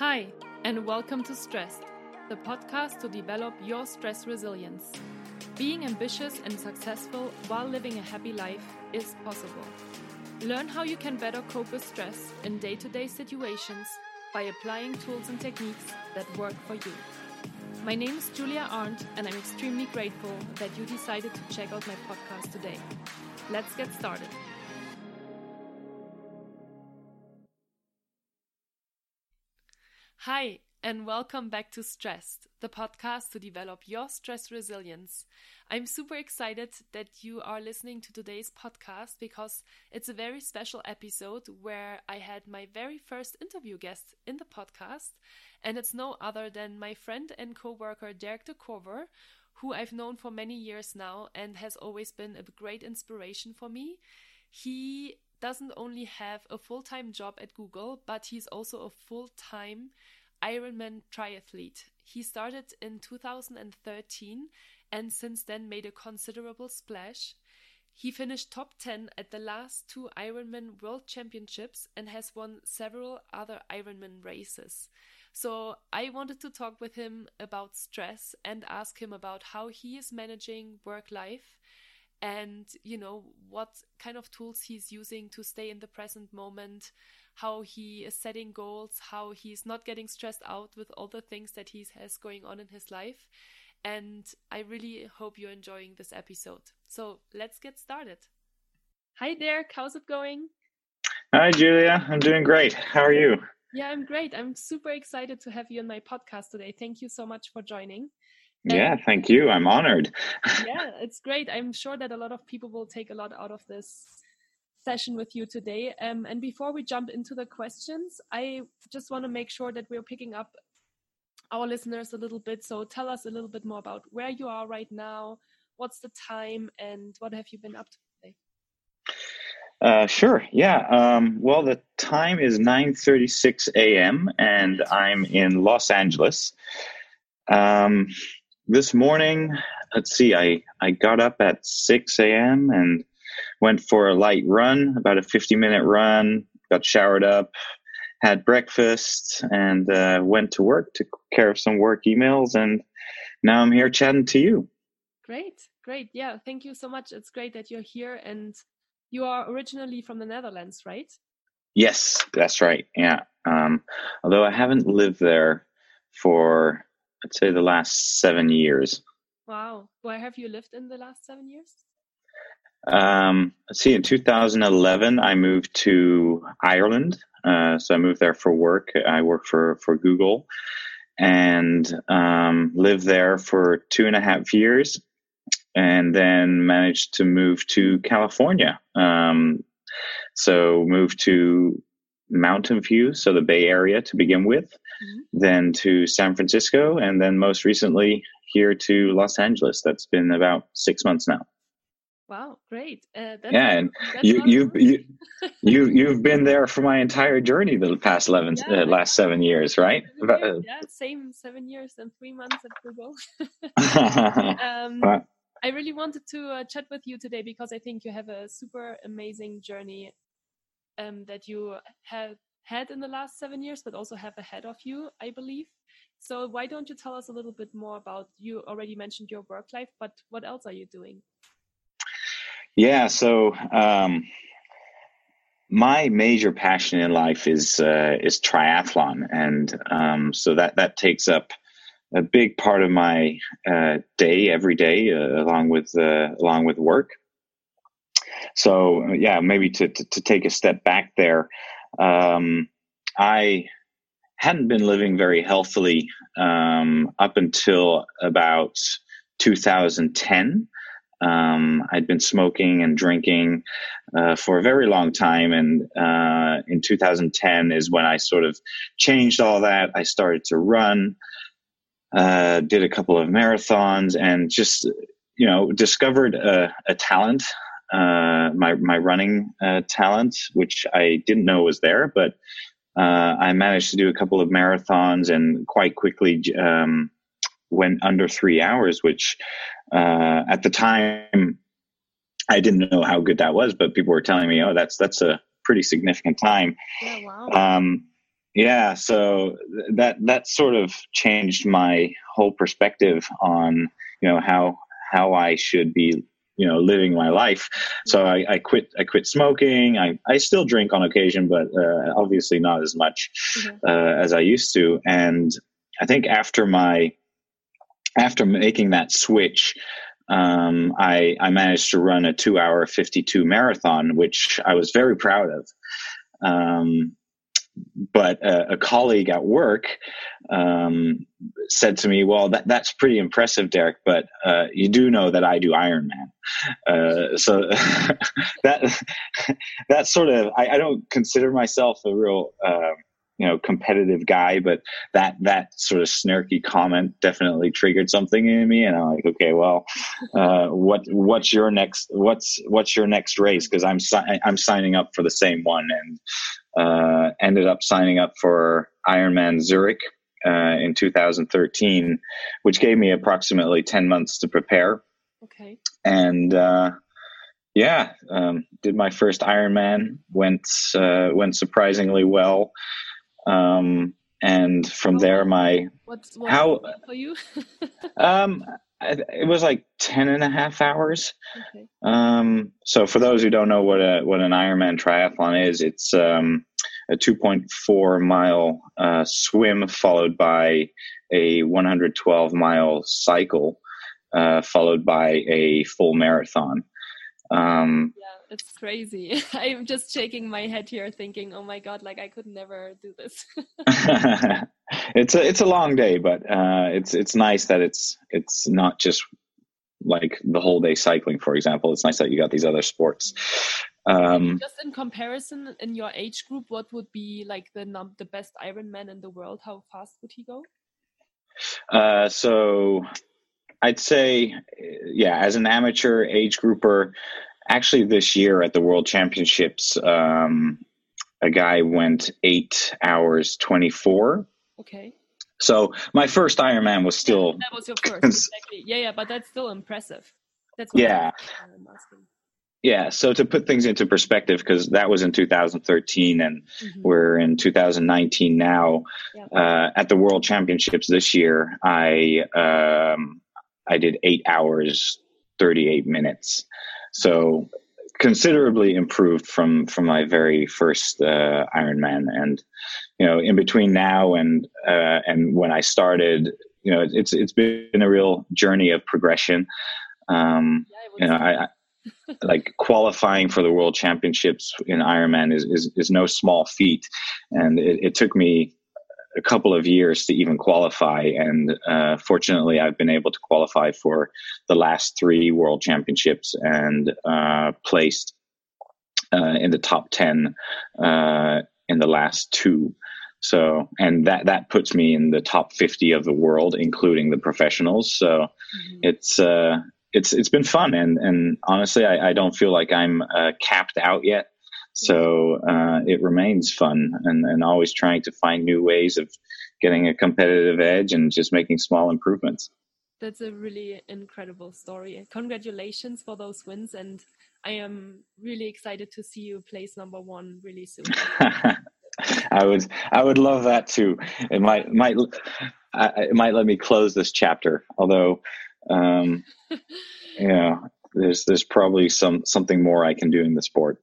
Hi, and welcome to Stressed, the podcast to develop your stress resilience. Being ambitious and successful while living a happy life is possible. Learn how you can better cope with stress in day to day situations by applying tools and techniques that work for you. My name is Julia Arndt, and I'm extremely grateful that you decided to check out my podcast today. Let's get started. Hi, and welcome back to Stressed, the podcast to develop your stress resilience. I'm super excited that you are listening to today's podcast because it's a very special episode where I had my very first interview guest in the podcast, and it's no other than my friend and co worker Derk de Korver, who I've known for many years now and has always been a great inspiration for me. He doesn't only have a full time job at Google, but he's also a full time Ironman triathlete. He started in 2013 and since then made a considerable splash. He finished top 10 at the last two Ironman World Championships and has won several other Ironman races. So I wanted to talk with him about stress and ask him about how he is managing work life and you know what kind of tools he's using to stay in the present moment how he is setting goals how he's not getting stressed out with all the things that he has going on in his life. And i really hope you're enjoying this episode. So let's get started. Hi Derk how's it going? Hi julia. I'm doing great. How are you? Yeah i'm great. I'm super excited to have you on my podcast today. Thank you so much for joining yeah, thank you. I'm honored. yeah, it's great. I'm sure that a lot of people will take a lot out of this session with you today. Um, and before we jump into the questions, I just want to make sure that we're picking up our listeners a little bit. So tell us a little bit more about where you are right now, what's the time, and what have you been up to today? Uh, sure. Yeah. Um, well, the time is 9:36 a.m. and I'm in Los Angeles. Um, this morning, let's see, I, I got up at 6 a.m. and went for a light run, about a 50 minute run, got showered up, had breakfast, and uh, went to work, took care of some work emails, and now I'm here chatting to you. Great, great. Yeah, thank you so much. It's great that you're here and you are originally from the Netherlands, right? Yes, that's right. Yeah. Um, although I haven't lived there for I'd say the last seven years. Wow. Where have you lived in the last seven years? Um, let's see, in 2011, I moved to Ireland. Uh, so I moved there for work. I work for, for Google and um, lived there for two and a half years and then managed to move to California. Um, so moved to Mountain View, so the Bay Area to begin with, mm-hmm. then to San Francisco, and then most recently here to Los Angeles. That's been about six months now. Wow, great! Uh, yeah, and you you you you you've been there for my entire journey the past eleven yeah, uh, last seven years, right? Uh, yeah, same seven years and three months at Google. um, I really wanted to uh, chat with you today because I think you have a super amazing journey um, that you have had in the last seven years, but also have ahead of you, I believe. So why don't you tell us a little bit more about? You already mentioned your work life, but what else are you doing? Yeah, so um, my major passion in life is uh, is triathlon, and um, so that that takes up a big part of my uh, day every day, uh, along with uh, along with work. So yeah, maybe to, to, to take a step back there, um, I hadn't been living very healthily um, up until about 2010. Um, I'd been smoking and drinking uh, for a very long time, and uh, in 2010 is when I sort of changed all that. I started to run, uh, did a couple of marathons, and just you know discovered a, a talent uh, my my running uh, talent, which I didn't know was there, but uh, I managed to do a couple of marathons and quite quickly um, went under three hours, which uh, at the time I didn't know how good that was, but people were telling me, "Oh, that's that's a pretty significant time." Yeah, wow. Um, yeah, so that that sort of changed my whole perspective on you know how how I should be you know living my life. So I, I quit I quit smoking. I I still drink on occasion, but uh, obviously not as much mm-hmm. uh, as I used to. And I think after my after making that switch, um, I, I managed to run a two hour 52 marathon, which I was very proud of. Um, but a, a, colleague at work um, said to me, "Well, that, that's pretty impressive, Derk, but uh, you do know that I do Ironman." Uh, so that that sort of I, I, don't consider myself a real uh, you know competitive guy but that that sort of snarky comment definitely triggered something in me and i'm like okay well uh, what what's your next what's what's your next race because i'm si- i'm signing up for the same one and uh, ended up signing up for ironman zurich uh, in 2013 which gave me approximately 10 months to prepare okay and uh, yeah, um, did my first Ironman. went uh, went surprisingly well. Um, and from there, my what's, what's how for you? um, it was like 10 and a half hours. Okay. Um, so for those who don't know what a what an Ironman triathlon is, it's um, a 2.4 mile uh, swim followed by a 112 mile cycle, uh, followed by a full marathon. Um, yeah it's crazy. I'm just shaking my head here, thinking, "Oh my god, like I could never do this." it's a it's a long day, but uh, it's it's nice that it's it's not just like the whole day cycling. For example, it's nice that you got these other sports. Um, just in comparison, in your age group, what would be like the num- the best Ironman in the world? How fast would he go? Uh, so I'd say, yeah, as an amateur age grouper, actually this year at the World Championships, um, a guy went eight hours twenty four. Okay. So my first Ironman was still that was your first exactly. Yeah, yeah, but that's still impressive. That's yeah. Yeah, so to put things into perspective, because that was in 2013 and mm-hmm. we're in 2019 now. Yeah. Uh, at the World Championships this year, I um, I did eight hours 38 minutes. So considerably improved from from my very first uh, Ironman, and you know, in between now and uh, and when I started, you know, it's it's been a real journey of progression. Um, yeah, you know, I, I like qualifying for the World Championships in Ironman is is, is no small feat, and it, it took me a couple of years to even qualify. And uh, fortunately, I've been able to qualify for the last three world championships and uh, placed uh, in the top 10 uh, in the last two. So, and that, that puts me in the top 50 of the world, including the professionals. So mm-hmm. it's, uh, it's, it's been fun. And, and honestly, I, I don't feel like I'm uh, capped out yet. So uh, it remains fun and, and always trying to find new ways of getting a competitive edge and just making small improvements. That's a really incredible story. Congratulations for those wins. And I am really excited to see you place number one really soon. I would, I would love that too. It might, might, it might let me close this chapter. Although, um, you know, there's, there's probably some something more I can do in the sport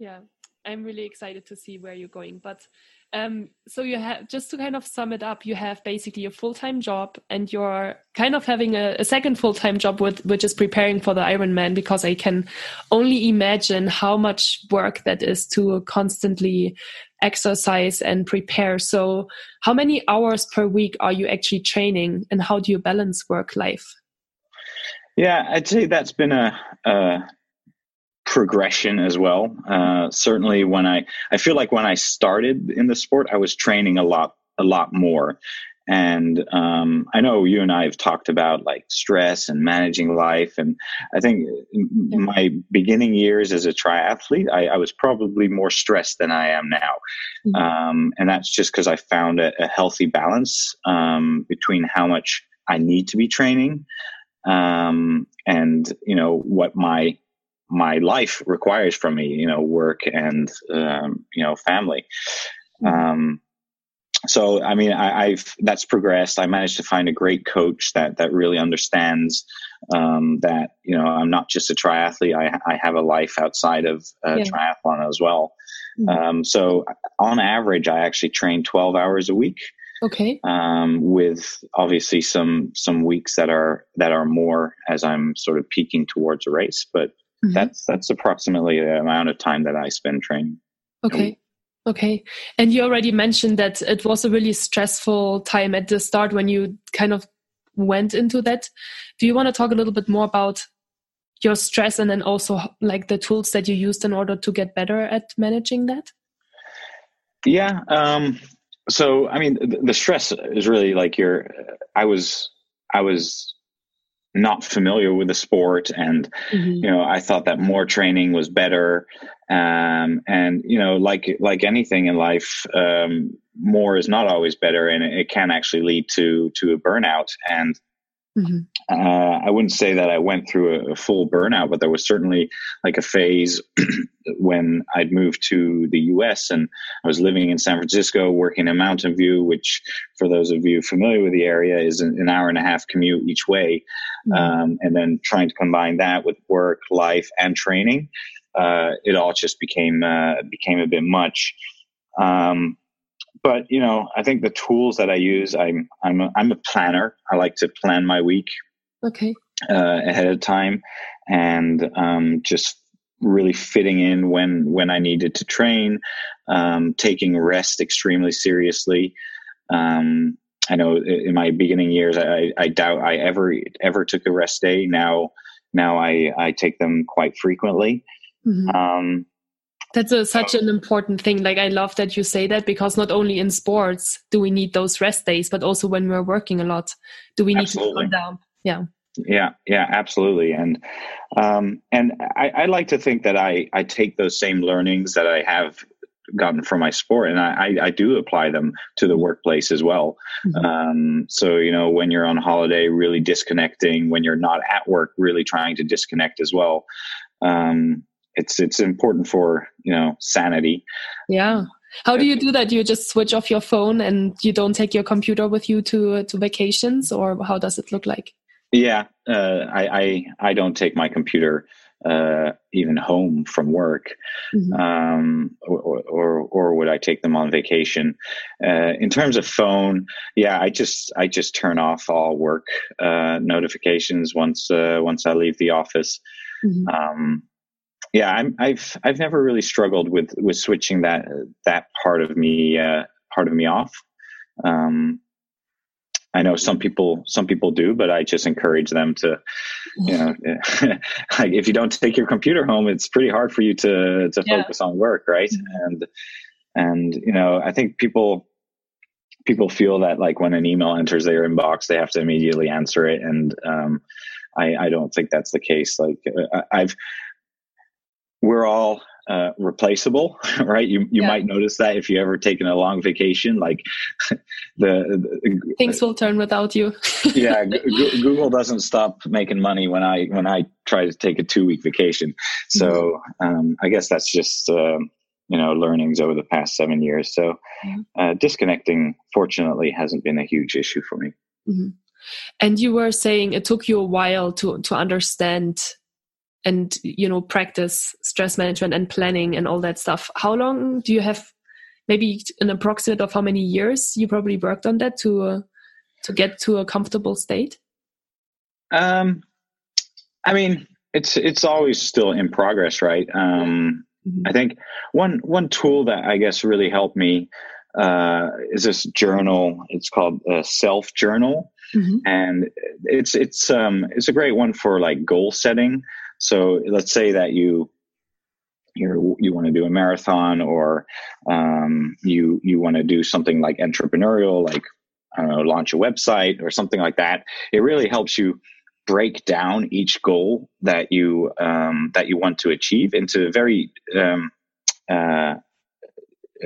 yeah i'm really excited to see where you're going but um, so you have just to kind of sum it up you have basically a full-time job and you're kind of having a, a second full-time job with which is preparing for the ironman because i can only imagine how much work that is to constantly exercise and prepare. So how many hours per week are you actually training and how do you balance work life? Yeah i'd say that's been a, a progression as well. Uh, certainly, when I I feel like when I started in the sport, I was training a lot a lot more. And um, I know you and I have talked about like stress and managing life. And I think my beginning years as a triathlete, I, I, was probably more stressed than I am now. Mm-hmm. Um, and that's just because I found a, a healthy balance um, between how much I need to be training um, and, you know, what my my life requires from me, you know, work and um, you know family. Mm-hmm. Um, so I mean, I, have that's progressed. I managed to find a great coach that that really understands um, that you know I'm not just a triathlete. I, I have a life outside of uh, yeah. triathlon as well. Mm-hmm. Um, so on average, I actually train 12 hours a week. Okay. Um, with obviously some some weeks that are that are more as I'm sort of peaking towards a race, but mm-hmm. that's that's approximately the amount of time that I spend training. Okay. Okay. And you already mentioned that it was a really stressful time at the start when you kind of went into that. Do you want to talk a little bit more about your stress and then also like the tools that you used in order to get better at managing that? Yeah. Um, so, I mean, the, the stress is really like your, I was, I was not familiar with the sport. And mm-hmm. you know i thought that more training was better. Um, and you know like like anything in life um, more is not always better. And it, it, can actually lead to to a burnout. And Mm-hmm. Uh, I wouldn't say that I went through a, a, full burnout, but there was certainly like a phase when I'd moved to the US and I was living in San Francisco, working in Mountain View, which, for those of you familiar with the area, is an, an hour and a half commute each way. Mm-hmm. Um, and then trying to combine that with work, life, and training, uh, it all just became uh, became a bit much. Um, but you know, I think the tools that I use, I'm I'm a, I'm a planner. I like to plan my week. Okay. Uh, ahead of time, and um, just really fitting in when when I needed to train, um, taking rest extremely seriously. Um, I know in my beginning years, I, I doubt I ever ever took a rest day. Now, now I I take them quite frequently. Mm-hmm. Um, that's a, such an important thing. Like, I love that you say that because not only in sports do we need those rest days, but also when we're working a lot, do we need absolutely. to calm down? Yeah. Yeah, yeah, absolutely. And um, and I, I like to think that I I take those same learnings that I have gotten from my sport and I, I, do apply them to the workplace as well. Mm-hmm. Um, so, you know, when you're on holiday, really disconnecting, when you're not at work, really trying to disconnect as well. Um, it's it's important for you know sanity yeah how do you do that you just switch off your phone and you don't take your computer with you to to vacations or how does it look like yeah uh, I, I i don't take my computer uh, even home from work, mm-hmm. um, or, or, or would I take them on vacation? Uh, in terms of phone, yeah, I just I just turn off all work uh, notifications once uh, once I leave the office. Mm-hmm. Um, yeah, I'm, I've I've never really struggled with with switching that that part of me uh, part of me off. Um, I know some people some people do, but I just encourage them to, you know, like if you don't take your computer home, it's pretty hard for you to to yeah. focus on work, right? Mm-hmm. And and you know, I think people people feel that like when an email enters their inbox, they have to immediately answer it, and um, I, I don't think that's the case. Like uh, I've we're all uh, replaceable, right? You you yeah. might notice that if you ever taken a long vacation, like the, the things will turn without you. yeah, G- Google doesn't stop making money when I when I try to take a two week vacation. So mm-hmm. um, I guess that's just uh, you know learnings over the past seven years. So mm-hmm. uh, disconnecting, fortunately, hasn't been a huge issue for me. Mm-hmm. And you were saying it took you a while to to understand and you know practice stress management and planning and all that stuff. How long do you have maybe an approximate of how many years you probably worked on that to uh, to get to a comfortable state? Um i mean it's it's always still in progress right? Um mm-hmm. i think one one tool that i guess really helped me uh is this journal. It's called a self journal. Mm-hmm. and it's it's um it's a great one for like goal setting so let's say that you you you want to do a marathon or um, you you want to do something like entrepreneurial, like I don't know, launch a website or something like that. It really helps you break down each goal that you um, that you want to achieve into very um, uh,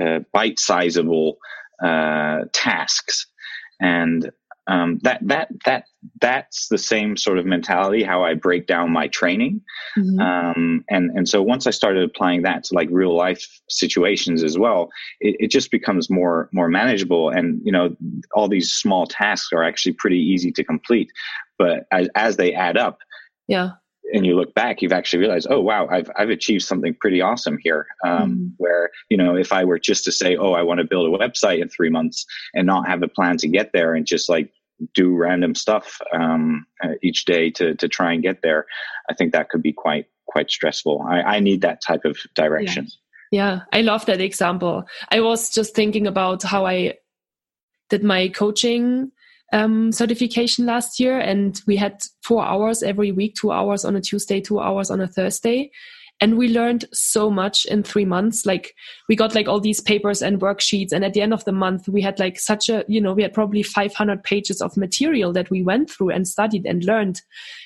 uh, bite-sizable uh, tasks. And um, that that that that's the same sort of mentality how I break down my training, mm-hmm. um, and and so once I started applying that to like real life situations as well, it, it just becomes more more manageable, and you know all these small tasks are actually pretty easy to complete, but as, as they add up, yeah, and you look back, you've actually realized, oh wow, I've I've achieved something pretty awesome here. Um, mm Where you know, if I were just to say, oh, I want to build a website in three months and not have a plan to get there, and just like do random stuff um, uh, each day to to try and get there, I think that could be quite quite stressful. I, I need that type of direction. Yeah. yeah, I love that example. I was just thinking about how I did my coaching um, certification last year, and we had four hours every week, two hours on a Tuesday, two hours on a Thursday. And we learned so much in three months. Like we got like all these papers and worksheets. And at the end of the month, we had like such a, you know, we had probably 500 pages of material that we went through and studied and learned.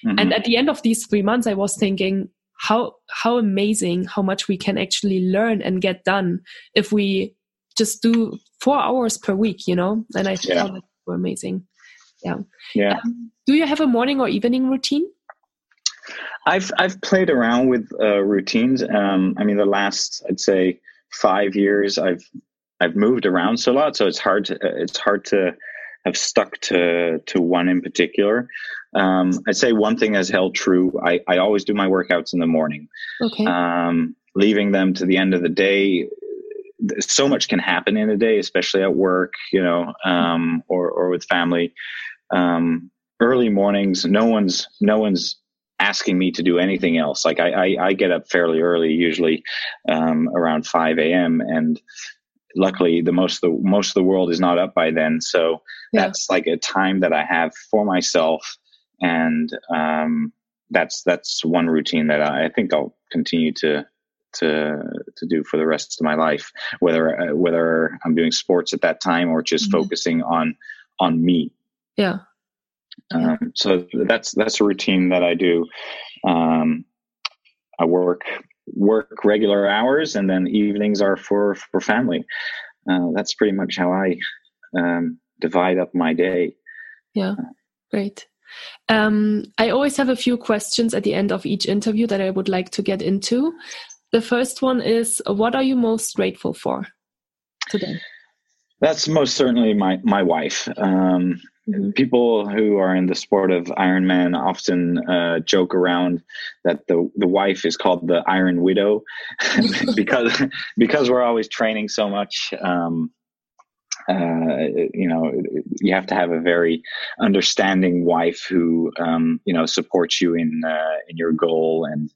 Mm-hmm. And at the end of these three months, I was thinking, how, how amazing how much we can actually learn and get done if we just do four hours per week, you know? And I yeah. found it amazing. Yeah. Yeah. Um, do you have a morning or evening routine? I've i've played around with uh, routines. Um, i mean the last i'd say five years i've i've moved around so a lot so it's hard to it's hard to have stuck to to one in particular. Um, i'd say one thing has held true i i always do my workouts in the morning. Okay. Um, leaving them to the end of the day so much can happen in a day, especially at work, you know, um, or or with family um, early mornings. No one's no one's asking me to do anything else. Like I, I, I get up fairly early, usually um, around five a.m. and luckily the most of the most of the world is not up by then. So yeah. that's like a time that I have for myself, and um, that's that's one routine that I, I think I'll continue to to to do for the rest of my life whether uh, whether i'm doing sports at that time or just mm-hmm. focusing on on me yeah. Um, so that's that's a routine that I do. Um, I work work regular hours, and then evenings are for for family. Uh, that's pretty much how I um, divide up my day. Yeah, great. Um, I always have a few questions at the end of each interview that I would like to get into. The first one is, what are you most grateful for today? That's most certainly my my wife. Um. People who are in the sport of Ironman often uh, joke around that the the wife is called the Iron Widow because because we're always training so much. Um, uh, you know, you have to have a very understanding wife who um, you know supports you in uh, in your goal and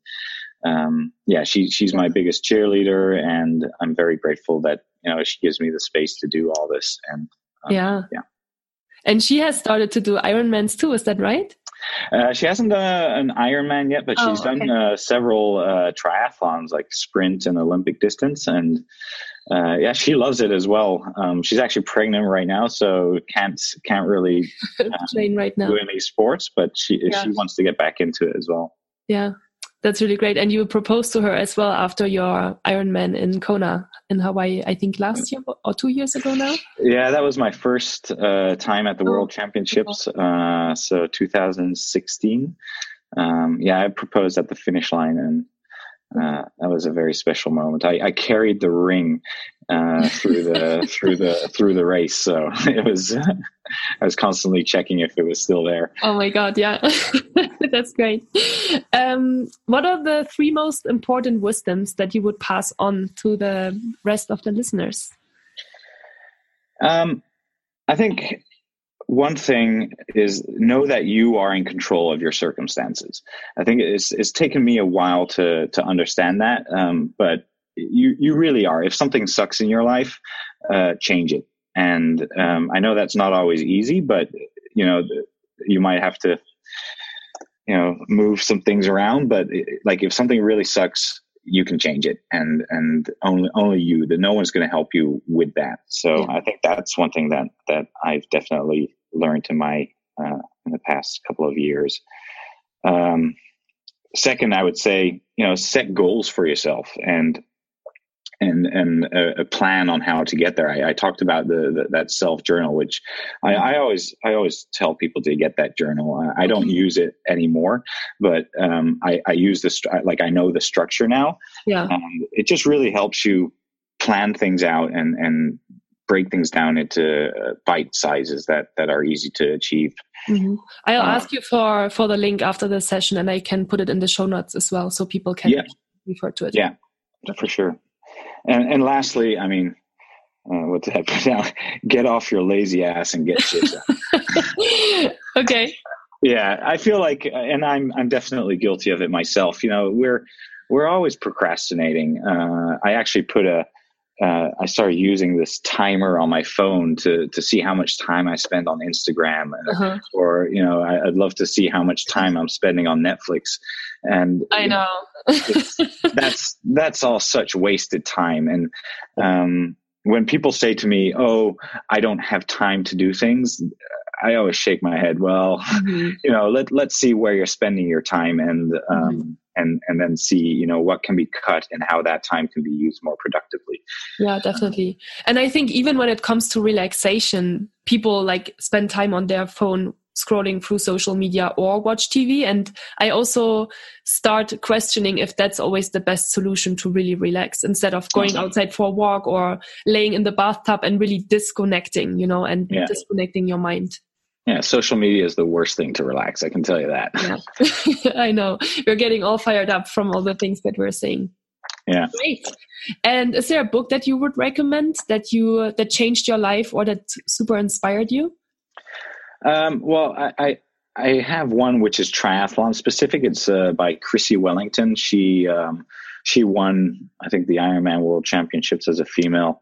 um, yeah, she she's my biggest cheerleader, and I'm very grateful that you know she gives me the space to do all this. And um, yeah, yeah. And she has started to do Ironmans too. Is that right? Uh, she hasn't done an Ironman yet, but oh, she's done okay. uh, several uh, triathlons, like sprint and Olympic distance, and uh, yeah, she loves it as well. Um, she's actually pregnant right now, so can't can't really train right now do any sports, but she yeah. she wants to get back into it as well. Yeah, that's really great. And you proposed to her as well after your Ironman in Kona in Hawaii, I think last year or two years ago now. Yeah, that was my first uh, time at the oh, World Championships. Uh, so 2016. Um, yeah, I proposed at the finish line and uh, that was a very special moment. I, I carried the ring uh, through the through the through the race, so it was. I was constantly checking if it was still there. Oh my god! Yeah, that's great. Um, what are the three most important wisdoms that you would pass on to the rest of the listeners? Um, I think one thing is know that you are in control of your circumstances. I think it's it's taken me a while to to understand that, um, but you you really are. If something sucks in your life, uh, change it. And um, I know that's not always easy, but you know you might have to you know move some things around. But like if something really sucks, you can change it and and only only you that no one's going to help you with that so yeah. i think that's one thing that that i've definitely learned in my uh, in the past couple of years um, second i would say you know set goals for yourself and and and a, a, plan on how to get there. I, I talked about the, the that self journal, which I, I, always I always tell people to get that journal. I, I don't use it anymore, but um, I, I use this like I know the structure now. Yeah, um, it just really helps you plan things out and and break things down into uh, bite sizes that that are easy to achieve. Mm-hmm. I'll uh, ask you for for the link after the session, and I can put it in the show notes as well, so people can yeah. refer to it. Yeah, for sure. And and lastly, I mean, uh, what did I put down? Get off your lazy ass and get shit done. okay. Yeah, I feel like, and I'm I'm definitely guilty of it myself. You know, we're we're always procrastinating. Uh, I actually put a uh, I started using this timer on my phone to to see how much time I spend on Instagram, uh-huh. or you know, I, would love to see how much time I'm spending on Netflix. And I know, know that's that's all such wasted time. And um, when people say to me, "Oh, I don't have time to do things," I always shake my head. Well, mm-hmm. you know, let let's see where you're spending your time, and um, mm-hmm and and then see you know what can be cut and how that time can be used more productively. Yeah um, definitely. And i think even when it comes to relaxation people like spend time on their phone scrolling through social media or watch tv and i also start questioning if that's always the best solution to really relax instead of going outside for a walk or laying in the bathtub and really disconnecting you know and yeah. disconnecting your mind yeah, social media is the worst thing to relax. I can tell you that. Yeah. I know. We're getting all fired up from all the things that we're saying. Yeah. Great. And is there a book that you would recommend that you that changed your life or that super inspired you? Um, well, I, I, I have one which is triathlon specific. It's uh, by Chrissie Wellington. She um, she won I think the Ironman World Championships as a female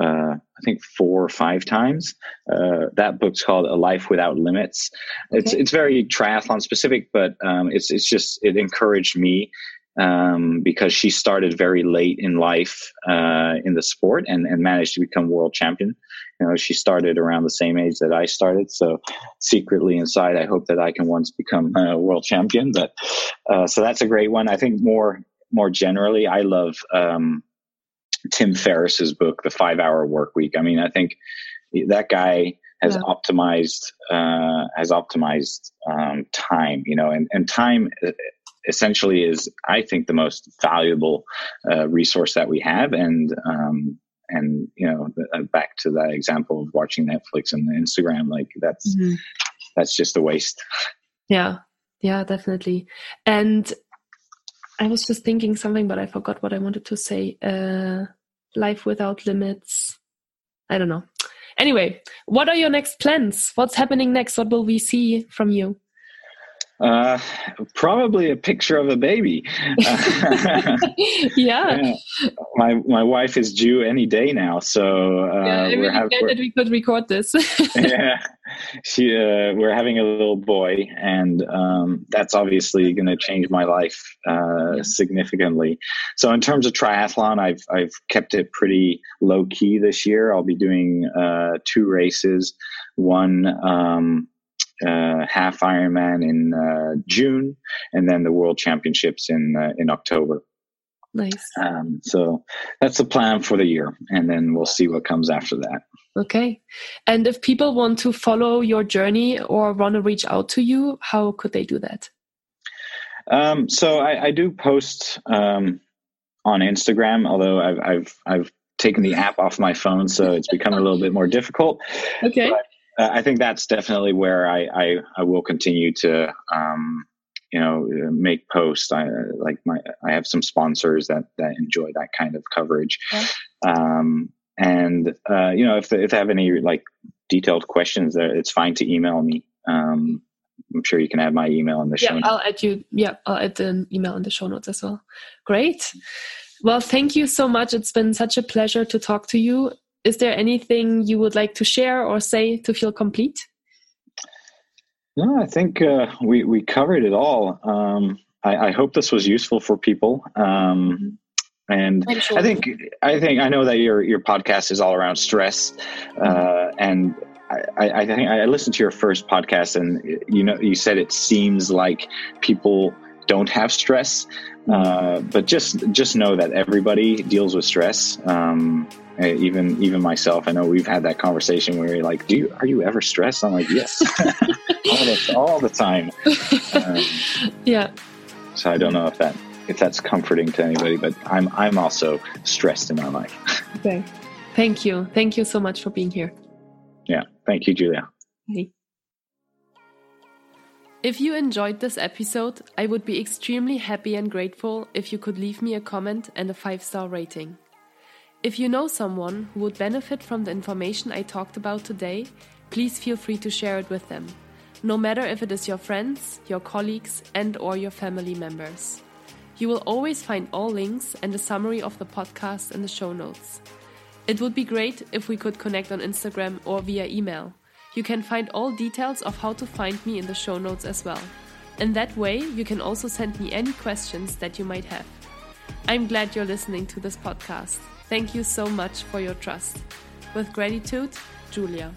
uh, I think four or five times. Uh, that book's called A Life Without Limits. It's okay. it's very triathlon specific, but um, it's it's just it encouraged me um, because she started very late in life uh, in the sport and, and managed to become world champion. You know, she started around the same age that I started. So secretly inside, I hope that I can once become a world champion. But uh, so that's a great one. I think more more generally, I love. Um, Tim Ferriss's book, The Five Hour Work Week. I mean, I think that guy has yeah. optimized uh, has optimized um, time. You know, and and time uh, essentially is, I think, the most valuable uh, resource that we have. And um, and you know, uh, back to that example of watching Netflix and Instagram, like that's mm-hmm. that's just a waste. Yeah, yeah, definitely. And I was just thinking something, but I forgot what I wanted to say. Uh, life without limits. I don't know. Anyway, what are your next plans? What's happening next? What will we see from you? Uh, probably a picture of a baby. yeah. yeah. My my wife is due any day now, so uh, yeah, we're really glad that we could record this. yeah, she uh, we're having a little boy, and um, that's obviously going to change my life uh, yeah. significantly. So in terms of triathlon, I've I've kept it pretty low key this year. I'll be doing uh, two races. One um, uh, half Ironman in uh, June, and then the World Championships in uh, in October. Nice. Um, so that's the plan for the year, and then we'll see what comes after that. Okay. And if people want to follow your journey or want to reach out to you, how could they do that? Um, so I, I, do post um, on Instagram, although I've I've I've taken the app off my phone, so it's become a little bit more difficult. Okay. But uh, I think that's definitely where I, I, I will continue to, um, you know, make posts. I like my, I have some sponsors that, that enjoy that kind of coverage. Um, and, uh, you know, if they, if they have any like detailed questions, uh, it's fine to email me. Um, I'm sure you can add my email in the yeah, show. Yeah, I'll add you. Yeah, I'll add the email in the show notes as well. Great. Well, thank you so much. It's been such a pleasure to talk to you is there anything you would like to share or say to feel complete? No, I think uh, we we covered it all. Um, I, I, hope this was useful for people. Um, and sure. I think I think I know that your your podcast is all around stress, uh, mm-hmm. and I, I, think I listened to your first podcast, and you know you said it seems like people don't have stress, Uh, but just just know that everybody deals with stress. Um, even even myself, I know we've had that conversation where you're like, "Do you are you ever stressed?" I'm like, "Yes, all, the, all the time." Um, yeah. So I don't know if that if that's comforting to anybody, but I'm I'm also stressed in my life. okay. Thank you. Thank you so much for being here. Yeah. Thank you, Julia. Hey. If you enjoyed this episode, I would be extremely happy and grateful if you could leave me a comment and a 5 star rating. If you know someone who would benefit from the information I talked about today, please feel free to share it with them, no matter if it is your friends, your colleagues, and or your family members. You will always find all links and a summary of the podcast in the show notes. It would be great if we could connect on Instagram or via email. You can find all details of how to find me in the show notes as well. In that way, you can also send me any questions that you might have. I'm glad you're listening to this podcast. Thank you so much for your trust. With gratitude, Julia.